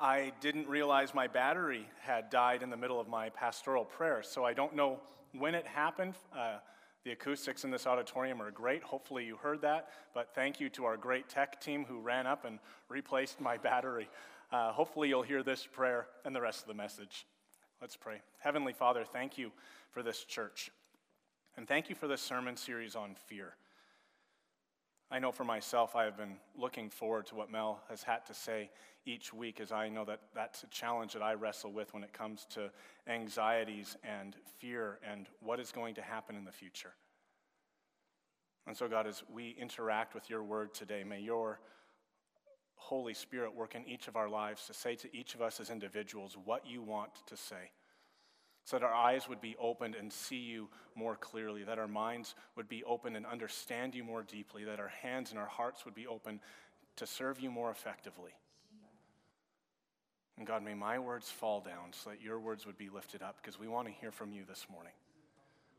I didn't realize my battery had died in the middle of my pastoral prayer, so I don't know when it happened. Uh, the acoustics in this auditorium are great. Hopefully, you heard that. But thank you to our great tech team who ran up and replaced my battery. Uh, hopefully, you'll hear this prayer and the rest of the message. Let's pray. Heavenly Father, thank you for this church. And thank you for this sermon series on fear. I know for myself, I have been looking forward to what Mel has had to say each week, as I know that that's a challenge that I wrestle with when it comes to anxieties and fear and what is going to happen in the future. And so, God, as we interact with your word today, may your Holy Spirit work in each of our lives to say to each of us as individuals what you want to say so that our eyes would be opened and see you more clearly, that our minds would be open and understand you more deeply, that our hands and our hearts would be open to serve you more effectively. And God, may my words fall down so that your words would be lifted up because we want to hear from you this morning.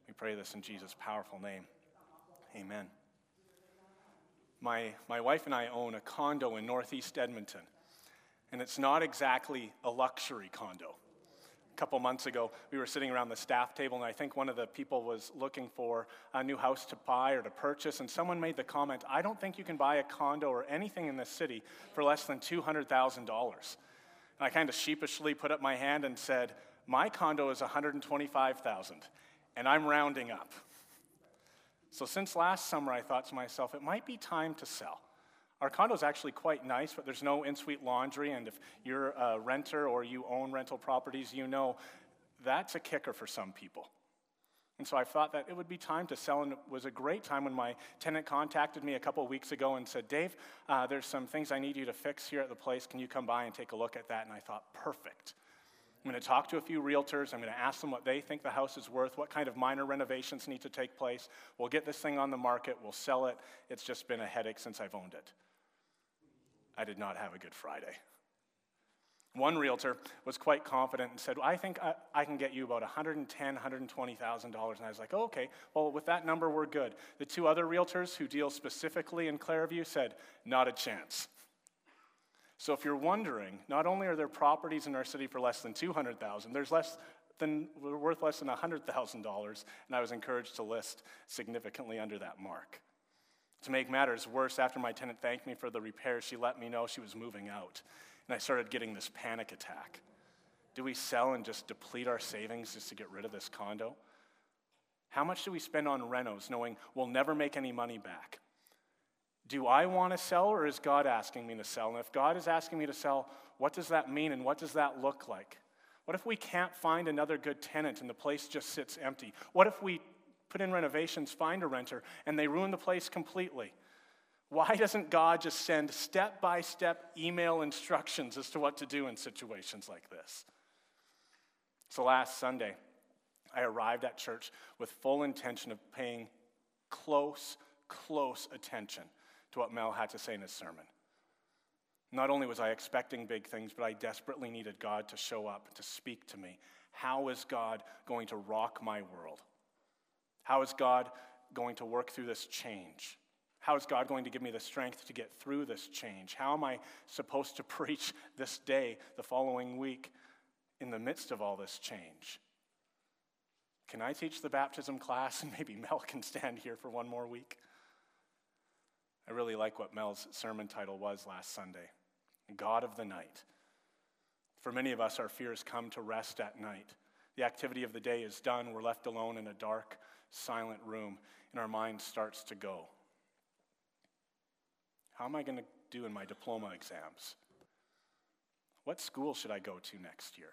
We pray this in Jesus' powerful name. Amen. My, my wife and I own a condo in Northeast Edmonton, and it's not exactly a luxury condo couple months ago, we were sitting around the staff table, and I think one of the people was looking for a new house to buy or to purchase, and someone made the comment, I don't think you can buy a condo or anything in this city for less than $200,000. And I kind of sheepishly put up my hand and said, My condo is $125,000, and I'm rounding up. So since last summer, I thought to myself, it might be time to sell. Our condo is actually quite nice, but there's no in suite laundry. And if you're a renter or you own rental properties, you know that's a kicker for some people. And so I thought that it would be time to sell, and it was a great time when my tenant contacted me a couple weeks ago and said, Dave, uh, there's some things I need you to fix here at the place. Can you come by and take a look at that? And I thought, perfect. I'm going to talk to a few realtors. I'm going to ask them what they think the house is worth, what kind of minor renovations need to take place. We'll get this thing on the market, we'll sell it. It's just been a headache since I've owned it. I did not have a good Friday. One realtor was quite confident and said, I think I, I can get you about $110,000, $120,000. And I was like, oh, okay, well, with that number, we're good. The two other realtors who deal specifically in Clareview said, not a chance. So if you're wondering, not only are there properties in our city for less than 200,000, there's less than worth less than $100,000, and I was encouraged to list significantly under that mark. To make matters worse, after my tenant thanked me for the repairs, she let me know she was moving out. And I started getting this panic attack. Do we sell and just deplete our savings just to get rid of this condo? How much do we spend on renos knowing we'll never make any money back? Do I want to sell or is God asking me to sell? And if God is asking me to sell, what does that mean and what does that look like? What if we can't find another good tenant and the place just sits empty? What if we put in renovations, find a renter, and they ruin the place completely. Why doesn't God just send step by step email instructions as to what to do in situations like this? So last Sunday, I arrived at church with full intention of paying close, close attention to what Mel had to say in his sermon. Not only was I expecting big things, but I desperately needed God to show up, to speak to me. How is God going to rock my world? How is God going to work through this change? How is God going to give me the strength to get through this change? How am I supposed to preach this day, the following week, in the midst of all this change? Can I teach the baptism class and maybe Mel can stand here for one more week? I really like what Mel's sermon title was last Sunday God of the Night. For many of us, our fears come to rest at night. The activity of the day is done, we're left alone in a dark, silent room, and our mind starts to go. How am I going to do in my diploma exams? What school should I go to next year?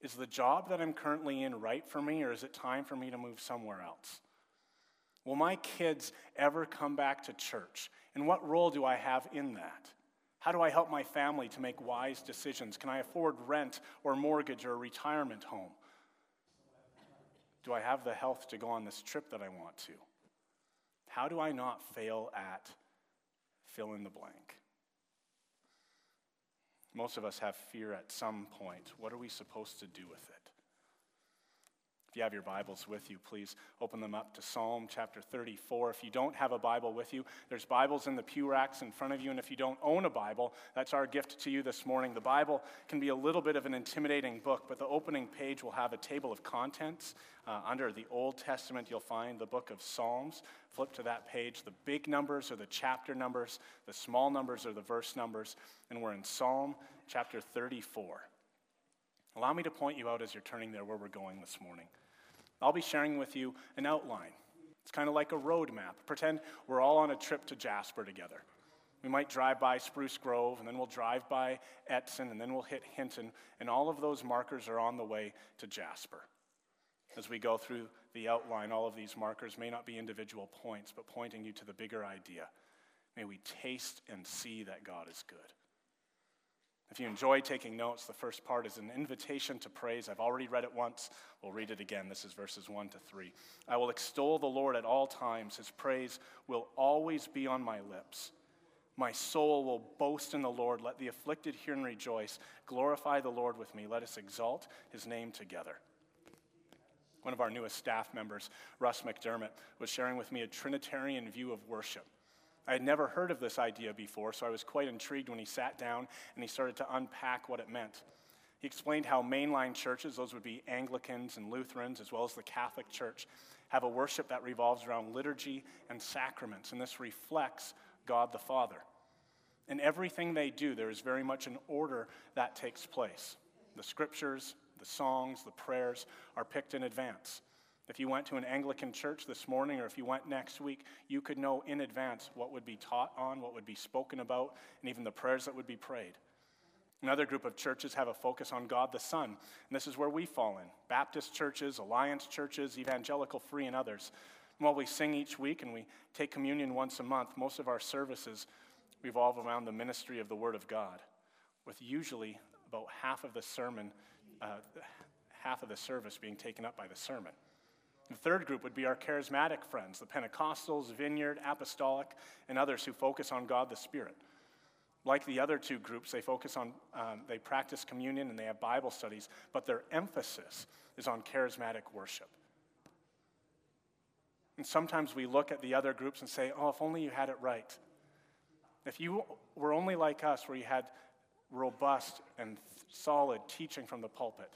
Is the job that I'm currently in right for me, or is it time for me to move somewhere else? Will my kids ever come back to church? And what role do I have in that? How do I help my family to make wise decisions? Can I afford rent or mortgage or retirement home? Do I have the health to go on this trip that I want to? How do I not fail at fill in the blank? Most of us have fear at some point. What are we supposed to do with it? If you have your Bibles with you, please open them up to Psalm chapter 34. If you don't have a Bible with you, there's Bibles in the pew racks in front of you. And if you don't own a Bible, that's our gift to you this morning. The Bible can be a little bit of an intimidating book, but the opening page will have a table of contents. Uh, under the Old Testament, you'll find the book of Psalms. Flip to that page. The big numbers are the chapter numbers, the small numbers are the verse numbers. And we're in Psalm chapter 34. Allow me to point you out as you're turning there where we're going this morning. I'll be sharing with you an outline. It's kind of like a road map. Pretend we're all on a trip to Jasper together. We might drive by Spruce Grove, and then we'll drive by Edson, and then we'll hit Hinton, and all of those markers are on the way to Jasper. As we go through the outline, all of these markers may not be individual points, but pointing you to the bigger idea. May we taste and see that God is good. If you enjoy taking notes, the first part is an invitation to praise. I've already read it once. We'll read it again. This is verses 1 to 3. I will extol the Lord at all times. His praise will always be on my lips. My soul will boast in the Lord. Let the afflicted hear and rejoice. Glorify the Lord with me. Let us exalt his name together. One of our newest staff members, Russ McDermott, was sharing with me a Trinitarian view of worship. I had never heard of this idea before, so I was quite intrigued when he sat down and he started to unpack what it meant. He explained how mainline churches, those would be Anglicans and Lutherans, as well as the Catholic Church, have a worship that revolves around liturgy and sacraments, and this reflects God the Father. In everything they do, there is very much an order that takes place. The scriptures, the songs, the prayers are picked in advance. If you went to an Anglican church this morning or if you went next week, you could know in advance what would be taught on, what would be spoken about, and even the prayers that would be prayed. Another group of churches have a focus on God the Son, and this is where we fall in Baptist churches, Alliance churches, Evangelical Free, and others. And while we sing each week and we take communion once a month, most of our services revolve around the ministry of the Word of God, with usually about half of the sermon, uh, half of the service being taken up by the sermon. The third group would be our charismatic friends, the Pentecostals, Vineyard, Apostolic, and others who focus on God the Spirit. Like the other two groups, they focus on, um, they practice communion and they have Bible studies, but their emphasis is on charismatic worship. And sometimes we look at the other groups and say, oh, if only you had it right. If you were only like us, where you had robust and solid teaching from the pulpit.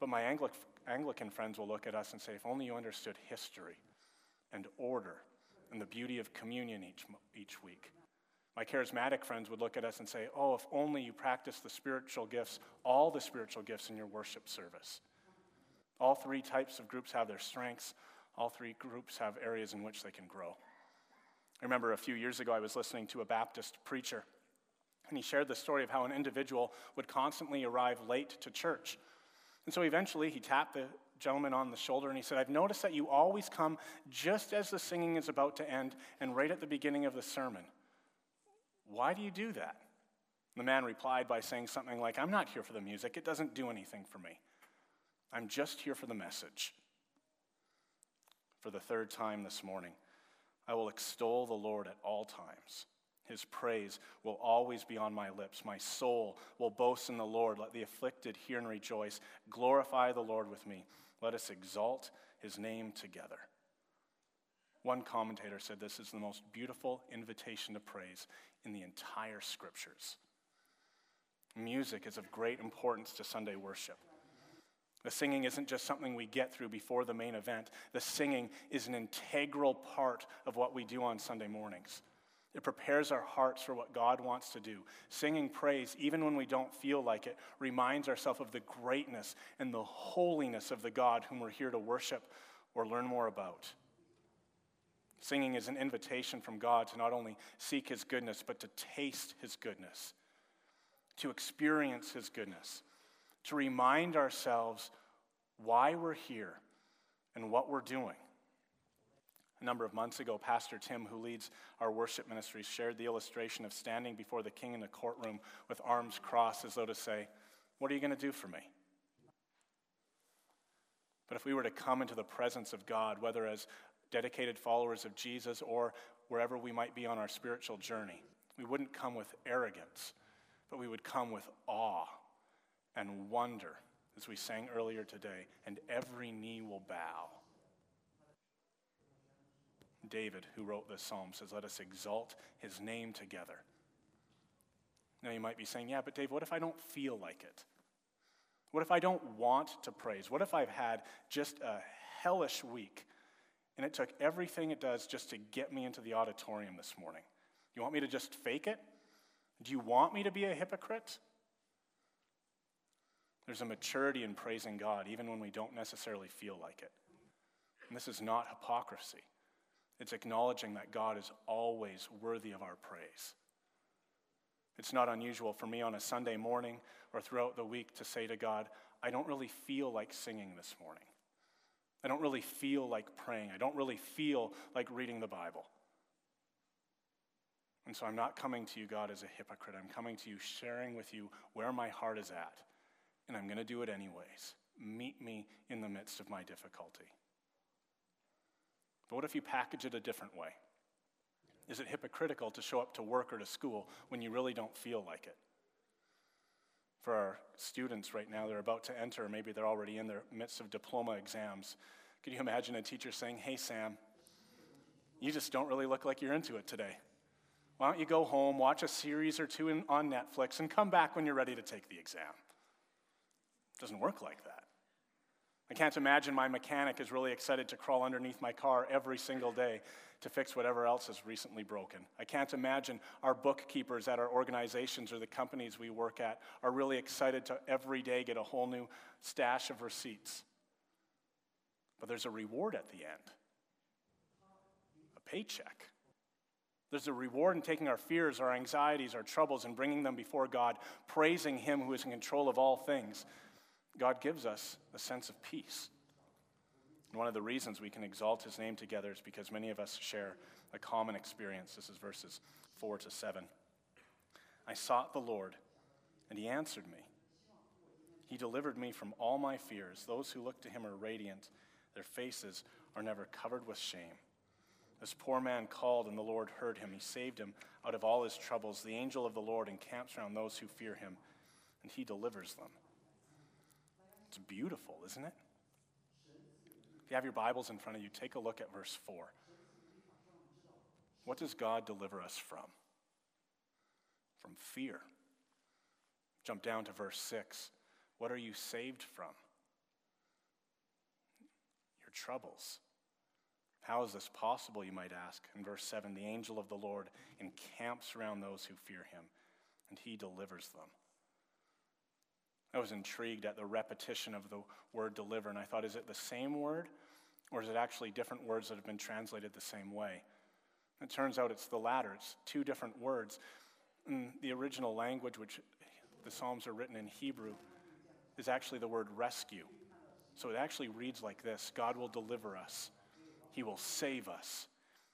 But my Anglican Anglican friends will look at us and say, if only you understood history and order and the beauty of communion each, each week. My charismatic friends would look at us and say, oh, if only you practice the spiritual gifts, all the spiritual gifts in your worship service. All three types of groups have their strengths, all three groups have areas in which they can grow. I remember a few years ago, I was listening to a Baptist preacher, and he shared the story of how an individual would constantly arrive late to church and so eventually he tapped the gentleman on the shoulder and he said, I've noticed that you always come just as the singing is about to end and right at the beginning of the sermon. Why do you do that? The man replied by saying something like, I'm not here for the music. It doesn't do anything for me. I'm just here for the message. For the third time this morning, I will extol the Lord at all times. His praise will always be on my lips. My soul will boast in the Lord. Let the afflicted hear and rejoice. Glorify the Lord with me. Let us exalt his name together. One commentator said this is the most beautiful invitation to praise in the entire scriptures. Music is of great importance to Sunday worship. The singing isn't just something we get through before the main event. The singing is an integral part of what we do on Sunday mornings. It prepares our hearts for what God wants to do. Singing praise, even when we don't feel like it, reminds ourselves of the greatness and the holiness of the God whom we're here to worship or learn more about. Singing is an invitation from God to not only seek His goodness, but to taste His goodness, to experience His goodness, to remind ourselves why we're here and what we're doing. A number of months ago, Pastor Tim, who leads our worship ministry, shared the illustration of standing before the king in the courtroom with arms crossed as though to say, What are you going to do for me? But if we were to come into the presence of God, whether as dedicated followers of Jesus or wherever we might be on our spiritual journey, we wouldn't come with arrogance, but we would come with awe and wonder as we sang earlier today, and every knee will bow. David, who wrote this psalm, says, Let us exalt his name together. Now you might be saying, Yeah, but Dave, what if I don't feel like it? What if I don't want to praise? What if I've had just a hellish week and it took everything it does just to get me into the auditorium this morning? You want me to just fake it? Do you want me to be a hypocrite? There's a maturity in praising God, even when we don't necessarily feel like it. And this is not hypocrisy, it's acknowledging that God is always worthy of our praise. It's not unusual for me on a Sunday morning or throughout the week to say to God, I don't really feel like singing this morning. I don't really feel like praying. I don't really feel like reading the Bible. And so I'm not coming to you, God, as a hypocrite. I'm coming to you sharing with you where my heart is at. And I'm going to do it anyways. Meet me in the midst of my difficulty. But what if you package it a different way? Is it hypocritical to show up to work or to school when you really don't feel like it? For our students right now, they're about to enter, maybe they're already in their midst of diploma exams. Can you imagine a teacher saying, Hey, Sam, you just don't really look like you're into it today. Why don't you go home, watch a series or two in, on Netflix, and come back when you're ready to take the exam? It doesn't work like that. I can't imagine my mechanic is really excited to crawl underneath my car every single day to fix whatever else is recently broken. I can't imagine our bookkeepers at our organizations or the companies we work at are really excited to every day get a whole new stash of receipts. But there's a reward at the end a paycheck. There's a reward in taking our fears, our anxieties, our troubles, and bringing them before God, praising Him who is in control of all things. God gives us a sense of peace. And one of the reasons we can exalt His name together is because many of us share a common experience. This is verses 4 to 7. I sought the Lord, and He answered me. He delivered me from all my fears. Those who look to Him are radiant, their faces are never covered with shame. This poor man called, and the Lord heard him. He saved him out of all his troubles. The angel of the Lord encamps around those who fear him, and he delivers them. It's beautiful, isn't it? If you have your Bibles in front of you, take a look at verse 4. What does God deliver us from? From fear. Jump down to verse 6. What are you saved from? Your troubles. How is this possible, you might ask? In verse 7, the angel of the Lord encamps around those who fear him, and he delivers them. I was intrigued at the repetition of the word deliver, and I thought, is it the same word, or is it actually different words that have been translated the same way? It turns out it's the latter. It's two different words. In the original language, which the Psalms are written in Hebrew, is actually the word rescue. So it actually reads like this God will deliver us. He will save us.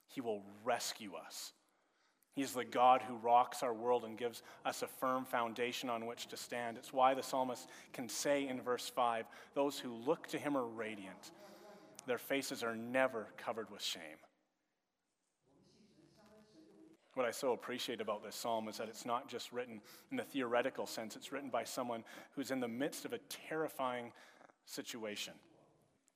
He will rescue us. He's the God who rocks our world and gives us a firm foundation on which to stand. It's why the psalmist can say in verse 5 those who look to him are radiant, their faces are never covered with shame. What I so appreciate about this psalm is that it's not just written in the theoretical sense, it's written by someone who's in the midst of a terrifying situation.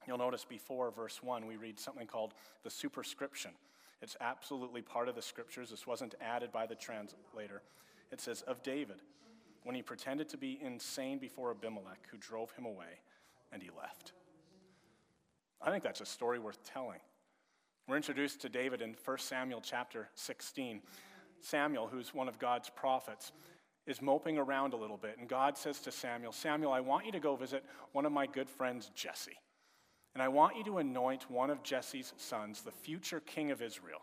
You'll notice before verse 1, we read something called the superscription. It's absolutely part of the scriptures. This wasn't added by the translator. It says, Of David, when he pretended to be insane before Abimelech, who drove him away, and he left. I think that's a story worth telling. We're introduced to David in 1 Samuel chapter 16. Samuel, who's one of God's prophets, is moping around a little bit, and God says to Samuel, Samuel, I want you to go visit one of my good friends, Jesse. And I want you to anoint one of Jesse's sons, the future king of Israel.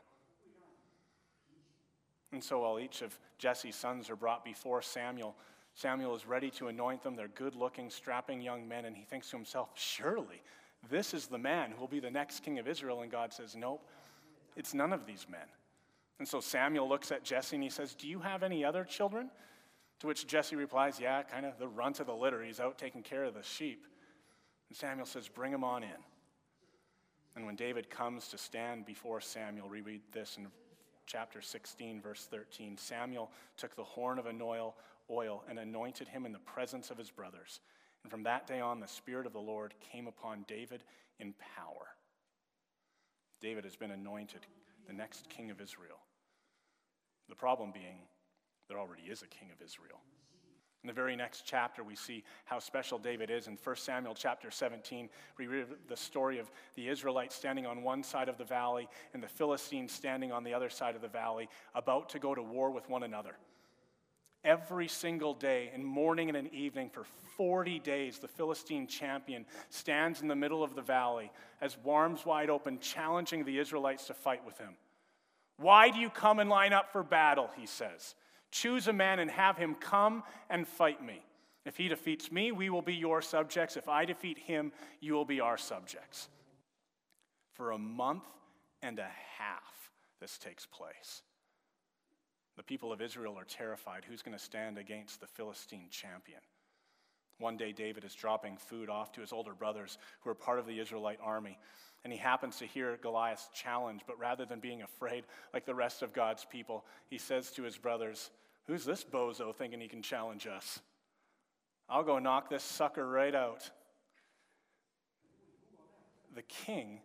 And so while each of Jesse's sons are brought before Samuel, Samuel is ready to anoint them. They're good looking, strapping young men, and he thinks to himself, Surely this is the man who will be the next king of Israel. And God says, Nope, it's none of these men. And so Samuel looks at Jesse and he says, Do you have any other children? To which Jesse replies, Yeah, kind of the runt of the litter. He's out taking care of the sheep. And Samuel says, Bring him on in. And when David comes to stand before Samuel, we read this in chapter 16, verse 13 Samuel took the horn of an oil, oil and anointed him in the presence of his brothers. And from that day on, the Spirit of the Lord came upon David in power. David has been anointed the next king of Israel. The problem being, there already is a king of Israel. In the very next chapter, we see how special David is. In 1 Samuel chapter 17, we read the story of the Israelites standing on one side of the valley and the Philistines standing on the other side of the valley, about to go to war with one another. Every single day, in morning and in evening, for 40 days, the Philistine champion stands in the middle of the valley as arms wide open, challenging the Israelites to fight with him. Why do you come and line up for battle? He says. Choose a man and have him come and fight me. If he defeats me, we will be your subjects. If I defeat him, you will be our subjects. For a month and a half, this takes place. The people of Israel are terrified. Who's going to stand against the Philistine champion? One day, David is dropping food off to his older brothers who are part of the Israelite army, and he happens to hear Goliath's challenge. But rather than being afraid like the rest of God's people, he says to his brothers, Who's this bozo thinking he can challenge us? I'll go knock this sucker right out. The king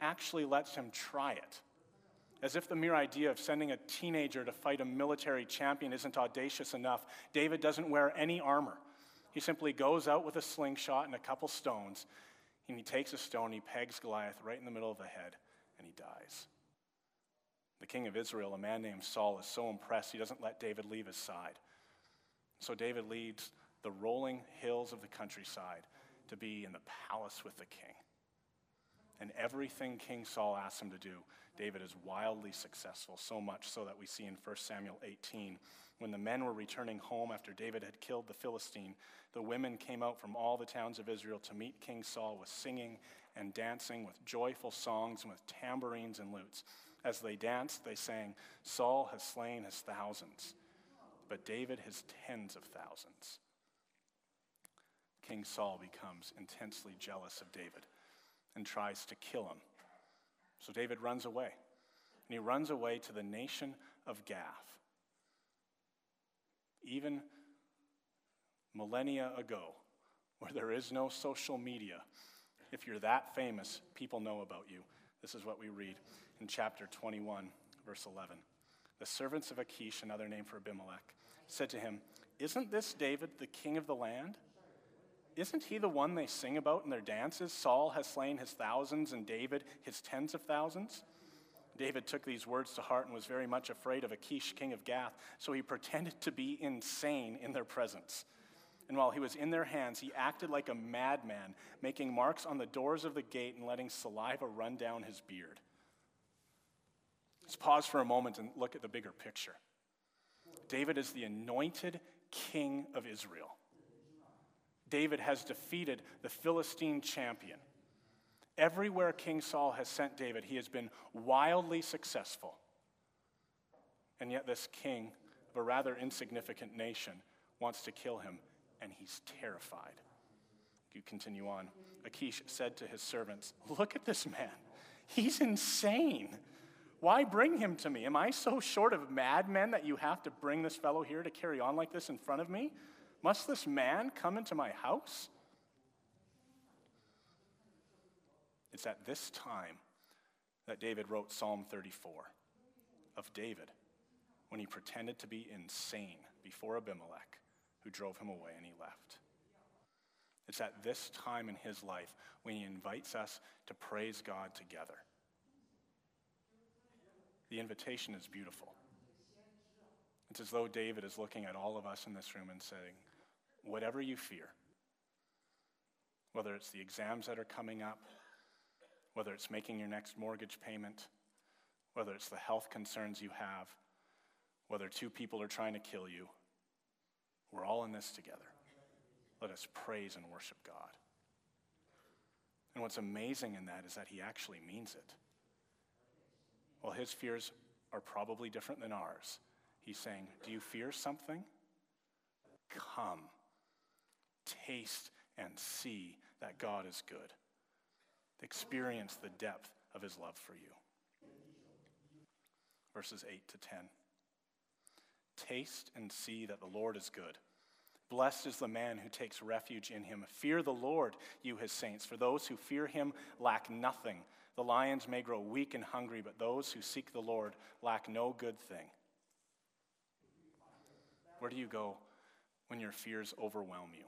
actually lets him try it. As if the mere idea of sending a teenager to fight a military champion isn't audacious enough, David doesn't wear any armor. He simply goes out with a slingshot and a couple stones, and he takes a stone, he pegs Goliath right in the middle of the head, and he dies. The king of Israel, a man named Saul, is so impressed he doesn't let David leave his side. So David leads the rolling hills of the countryside to be in the palace with the king. And everything King Saul asks him to do, David is wildly successful, so much so that we see in 1 Samuel 18. When the men were returning home after David had killed the Philistine, the women came out from all the towns of Israel to meet King Saul with singing and dancing, with joyful songs, and with tambourines and lutes. As they danced, they sang, Saul has slain his thousands, but David his tens of thousands. King Saul becomes intensely jealous of David and tries to kill him. So David runs away. And he runs away to the nation of Gath. Even millennia ago, where there is no social media, if you're that famous, people know about you. This is what we read in chapter 21, verse 11. The servants of Achish, another name for Abimelech, said to him, Isn't this David the king of the land? Isn't he the one they sing about in their dances? Saul has slain his thousands and David his tens of thousands. David took these words to heart and was very much afraid of Achish, king of Gath, so he pretended to be insane in their presence. And while he was in their hands, he acted like a madman, making marks on the doors of the gate and letting saliva run down his beard. Let's pause for a moment and look at the bigger picture. David is the anointed king of Israel. David has defeated the Philistine champion. Everywhere King Saul has sent David, he has been wildly successful. And yet, this king of a rather insignificant nation wants to kill him and he's terrified. You continue on. Achish said to his servants, Look at this man. He's insane. Why bring him to me? Am I so short of madmen that you have to bring this fellow here to carry on like this in front of me? Must this man come into my house? It's at this time that David wrote Psalm 34 of David when he pretended to be insane before Abimelech who drove him away and he left. It's at this time in his life when he invites us to praise God together. The invitation is beautiful. It's as though David is looking at all of us in this room and saying, Whatever you fear, whether it's the exams that are coming up, whether it's making your next mortgage payment, whether it's the health concerns you have, whether two people are trying to kill you, we're all in this together. Let us praise and worship God. And what's amazing in that is that he actually means it. While his fears are probably different than ours, he's saying, Do you fear something? Come, taste and see that God is good. Experience the depth of his love for you. Verses 8 to 10. Taste and see that the Lord is good. Blessed is the man who takes refuge in him. Fear the Lord, you his saints, for those who fear him lack nothing. The lions may grow weak and hungry, but those who seek the Lord lack no good thing. Where do you go when your fears overwhelm you?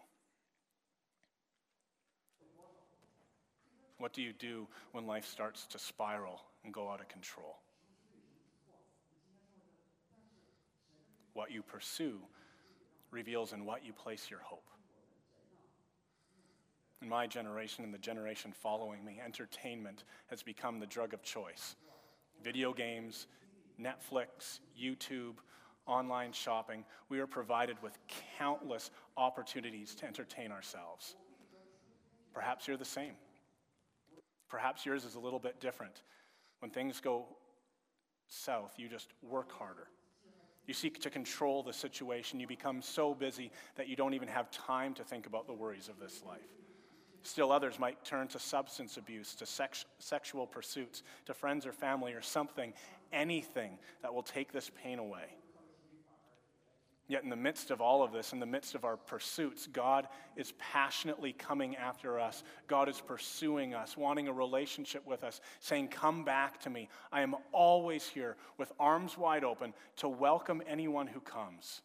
What do you do when life starts to spiral and go out of control? What you pursue reveals in what you place your hope. In my generation and the generation following me, entertainment has become the drug of choice. Video games, Netflix, YouTube, online shopping, we are provided with countless opportunities to entertain ourselves. Perhaps you're the same. Perhaps yours is a little bit different. When things go south, you just work harder. You seek to control the situation. You become so busy that you don't even have time to think about the worries of this life. Still, others might turn to substance abuse, to sex- sexual pursuits, to friends or family, or something, anything that will take this pain away. Yet, in the midst of all of this, in the midst of our pursuits, God is passionately coming after us. God is pursuing us, wanting a relationship with us, saying, Come back to me. I am always here with arms wide open to welcome anyone who comes.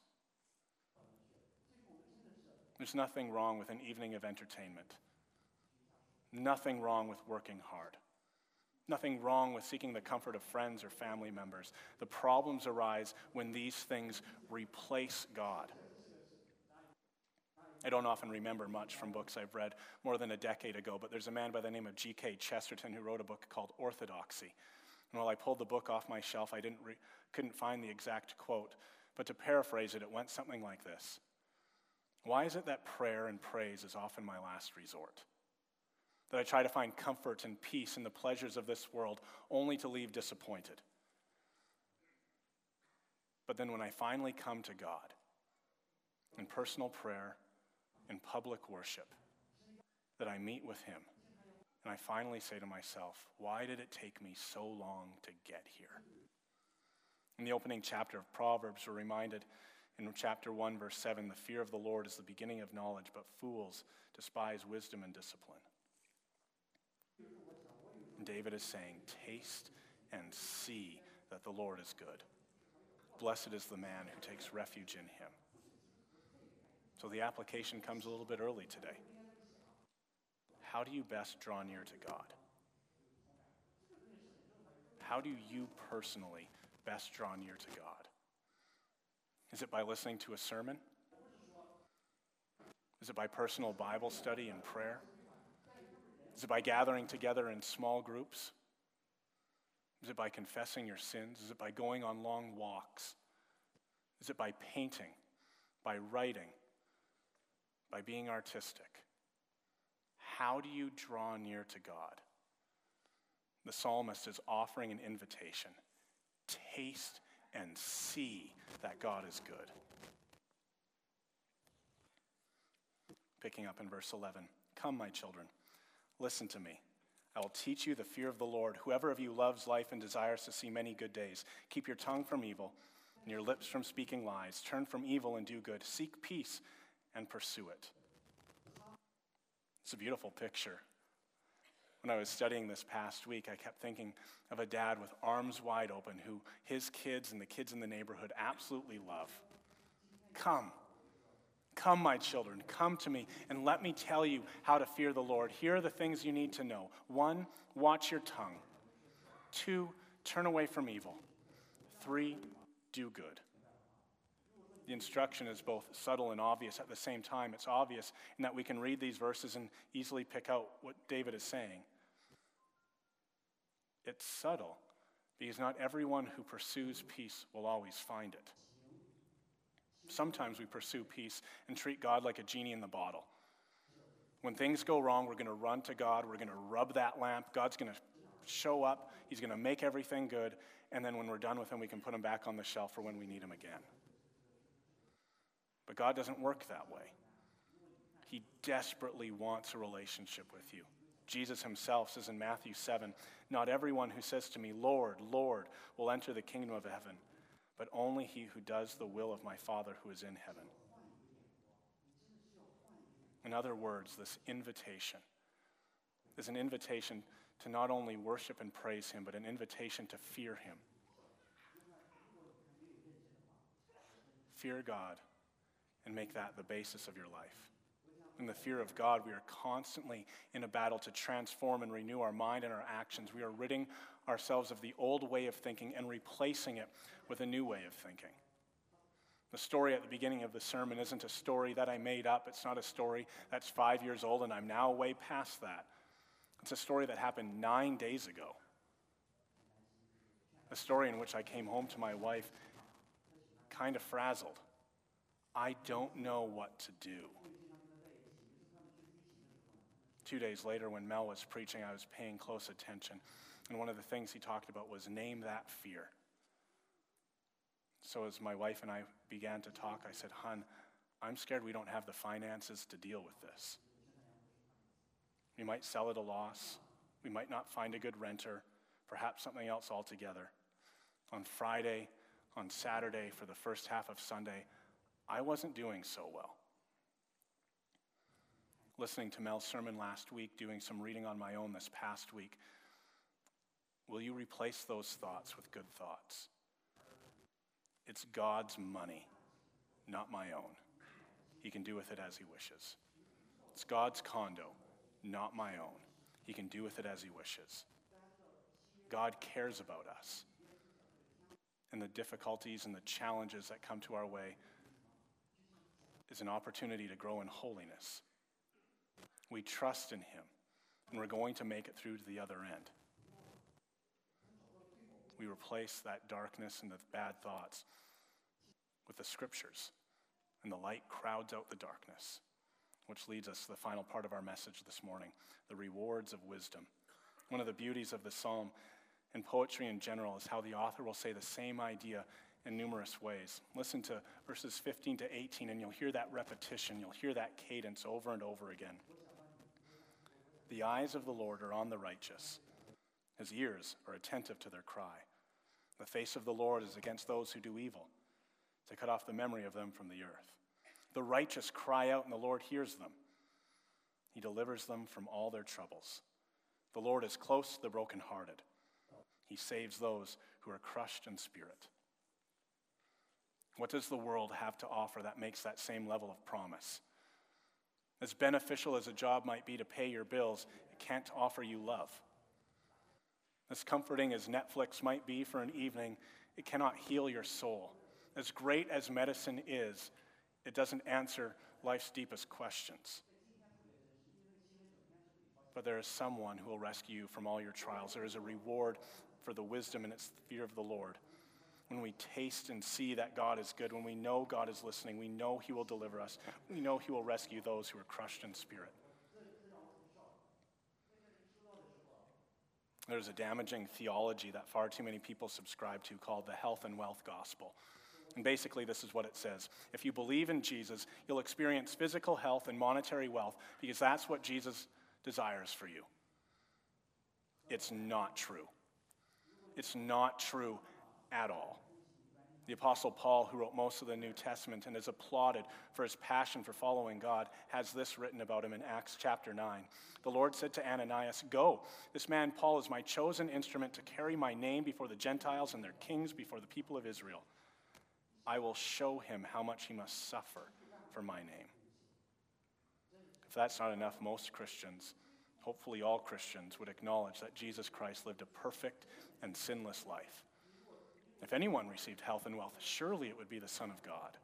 There's nothing wrong with an evening of entertainment, nothing wrong with working hard. Nothing wrong with seeking the comfort of friends or family members. The problems arise when these things replace God. I don't often remember much from books I've read more than a decade ago, but there's a man by the name of G.K. Chesterton who wrote a book called Orthodoxy. And while I pulled the book off my shelf, I didn't re- couldn't find the exact quote, but to paraphrase it, it went something like this Why is it that prayer and praise is often my last resort? That I try to find comfort and peace in the pleasures of this world only to leave disappointed. But then when I finally come to God in personal prayer, in public worship, that I meet with Him, and I finally say to myself, why did it take me so long to get here? In the opening chapter of Proverbs, we're reminded in chapter 1, verse 7 the fear of the Lord is the beginning of knowledge, but fools despise wisdom and discipline. David is saying, Taste and see that the Lord is good. Blessed is the man who takes refuge in him. So the application comes a little bit early today. How do you best draw near to God? How do you personally best draw near to God? Is it by listening to a sermon? Is it by personal Bible study and prayer? Is it by gathering together in small groups? Is it by confessing your sins? Is it by going on long walks? Is it by painting, by writing, by being artistic? How do you draw near to God? The psalmist is offering an invitation taste and see that God is good. Picking up in verse 11 Come, my children. Listen to me. I will teach you the fear of the Lord. Whoever of you loves life and desires to see many good days, keep your tongue from evil and your lips from speaking lies. Turn from evil and do good. Seek peace and pursue it. It's a beautiful picture. When I was studying this past week, I kept thinking of a dad with arms wide open who his kids and the kids in the neighborhood absolutely love. Come, Come, my children, come to me, and let me tell you how to fear the Lord. Here are the things you need to know. One, watch your tongue. Two, turn away from evil. Three, do good. The instruction is both subtle and obvious at the same time. It's obvious in that we can read these verses and easily pick out what David is saying. It's subtle because not everyone who pursues peace will always find it. Sometimes we pursue peace and treat God like a genie in the bottle. When things go wrong, we're going to run to God. We're going to rub that lamp. God's going to show up. He's going to make everything good. And then when we're done with Him, we can put Him back on the shelf for when we need Him again. But God doesn't work that way. He desperately wants a relationship with you. Jesus himself says in Matthew 7 Not everyone who says to me, Lord, Lord, will enter the kingdom of heaven but only he who does the will of my Father who is in heaven. In other words, this invitation is an invitation to not only worship and praise Him, but an invitation to fear Him. Fear God and make that the basis of your life. In the fear of God, we are constantly in a battle to transform and renew our mind and our actions. We are ridding ourselves of the old way of thinking and replacing it with a new way of thinking. The story at the beginning of the sermon isn't a story that I made up. It's not a story that's five years old and I'm now way past that. It's a story that happened nine days ago. A story in which I came home to my wife kind of frazzled. I don't know what to do. Two days later, when Mel was preaching, I was paying close attention. And one of the things he talked about was name that fear. So, as my wife and I began to talk, I said, Hun, I'm scared we don't have the finances to deal with this. We might sell at a loss. We might not find a good renter, perhaps something else altogether. On Friday, on Saturday, for the first half of Sunday, I wasn't doing so well. Listening to Mel's sermon last week, doing some reading on my own this past week, will you replace those thoughts with good thoughts? It's God's money, not my own. He can do with it as he wishes. It's God's condo, not my own. He can do with it as he wishes. God cares about us and the difficulties and the challenges that come to our way is an opportunity to grow in holiness. We trust in Him, and we're going to make it through to the other end. We replace that darkness and the bad thoughts with the scriptures, and the light crowds out the darkness, which leads us to the final part of our message this morning the rewards of wisdom. One of the beauties of the psalm and poetry in general is how the author will say the same idea in numerous ways. Listen to verses 15 to 18, and you'll hear that repetition, you'll hear that cadence over and over again. The eyes of the Lord are on the righteous, his ears are attentive to their cry. The face of the Lord is against those who do evil, to cut off the memory of them from the earth. The righteous cry out, and the Lord hears them. He delivers them from all their troubles. The Lord is close to the brokenhearted he saves those who are crushed in spirit. What does the world have to offer that makes that same level of promise? As beneficial as a job might be to pay your bills, it can't offer you love. As comforting as Netflix might be for an evening, it cannot heal your soul. As great as medicine is, it doesn't answer life's deepest questions. But there is someone who will rescue you from all your trials. There is a reward for the wisdom and its fear of the Lord. When we taste and see that God is good, when we know God is listening, we know He will deliver us, we know He will rescue those who are crushed in spirit. There's a damaging theology that far too many people subscribe to called the health and wealth gospel. And basically, this is what it says If you believe in Jesus, you'll experience physical health and monetary wealth because that's what Jesus desires for you. It's not true. It's not true at all. The Apostle Paul, who wrote most of the New Testament and is applauded for his passion for following God, has this written about him in Acts chapter 9. The Lord said to Ananias, Go, this man Paul is my chosen instrument to carry my name before the Gentiles and their kings before the people of Israel. I will show him how much he must suffer for my name. If that's not enough, most Christians hopefully all Christians would acknowledge that Jesus Christ lived a perfect and sinless life. If anyone received health and wealth, surely it would be the Son of God.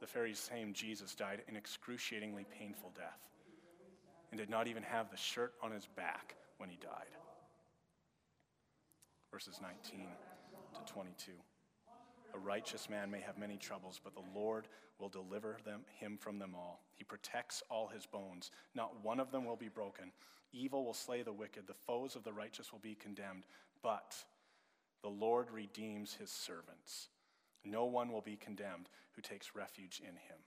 The very same Jesus died an excruciatingly painful death and did not even have the shirt on his back when he died. Verses 19 to 22. A righteous man may have many troubles, but the Lord will deliver them, him from them all. He protects all his bones. Not one of them will be broken. Evil will slay the wicked. The foes of the righteous will be condemned. But the Lord redeems his servants. No one will be condemned who takes refuge in him.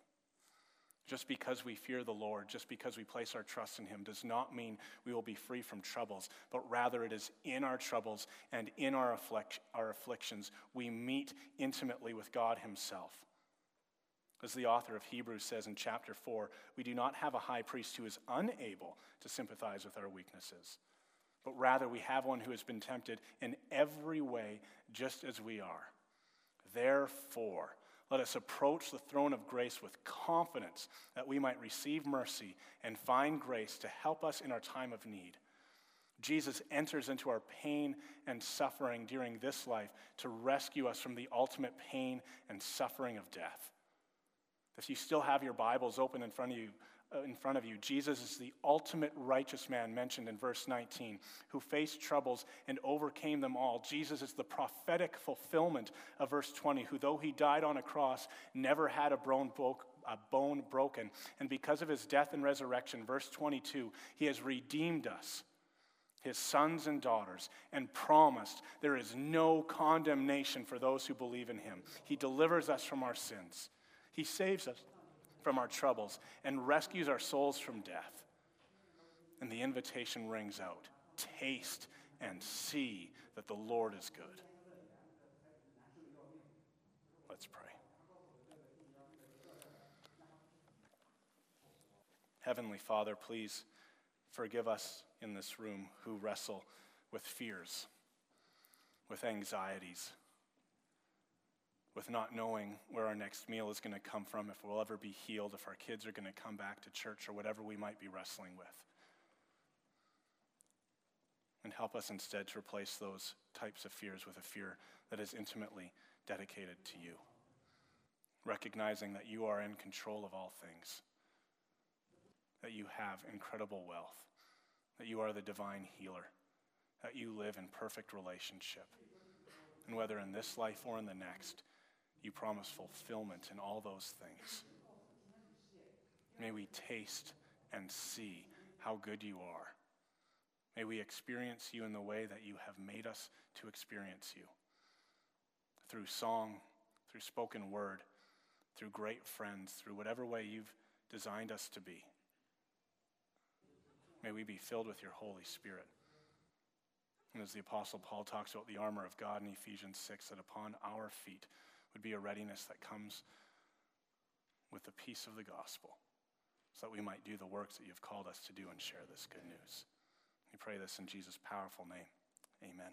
Just because we fear the Lord, just because we place our trust in Him, does not mean we will be free from troubles, but rather it is in our troubles and in our, afflict- our afflictions we meet intimately with God Himself. As the author of Hebrews says in chapter 4, we do not have a high priest who is unable to sympathize with our weaknesses, but rather we have one who has been tempted in every way just as we are. Therefore, let us approach the throne of grace with confidence that we might receive mercy and find grace to help us in our time of need. Jesus enters into our pain and suffering during this life to rescue us from the ultimate pain and suffering of death. If you still have your Bibles open in front of you, Uh, in front of you, Jesus is the ultimate righteous man mentioned in verse 19, who faced troubles and overcame them all. Jesus is the prophetic fulfillment of verse 20, who, though he died on a cross, never had a bone, a bone broken. And because of his death and resurrection, verse 22, he has redeemed us his sons and daughters, and promised there is no condemnation for those who believe in him. He delivers us from our sins. He saves us from our troubles and rescues our souls from death. And the invitation rings out taste and see that the Lord is good. Let's pray. Heavenly Father, please forgive us in this room who wrestle with fears, with anxieties with not knowing where our next meal is going to come from, if we'll ever be healed, if our kids are going to come back to church, or whatever we might be wrestling with. And help us instead to replace those types of fears with a fear that is intimately dedicated to you, recognizing that you are in control of all things, that you have incredible wealth, that you are the divine healer, that you live in perfect relationship. And whether in this life or in the next, you promise fulfillment in all those things. May we taste and see how good you are. May we experience you in the way that you have made us to experience you through song, through spoken word, through great friends, through whatever way you've designed us to be. May we be filled with your Holy Spirit. And as the Apostle Paul talks about the armor of God in Ephesians 6, that upon our feet would be a readiness that comes with the peace of the gospel so that we might do the works that you've called us to do and share this good news. We pray this in Jesus' powerful name. Amen.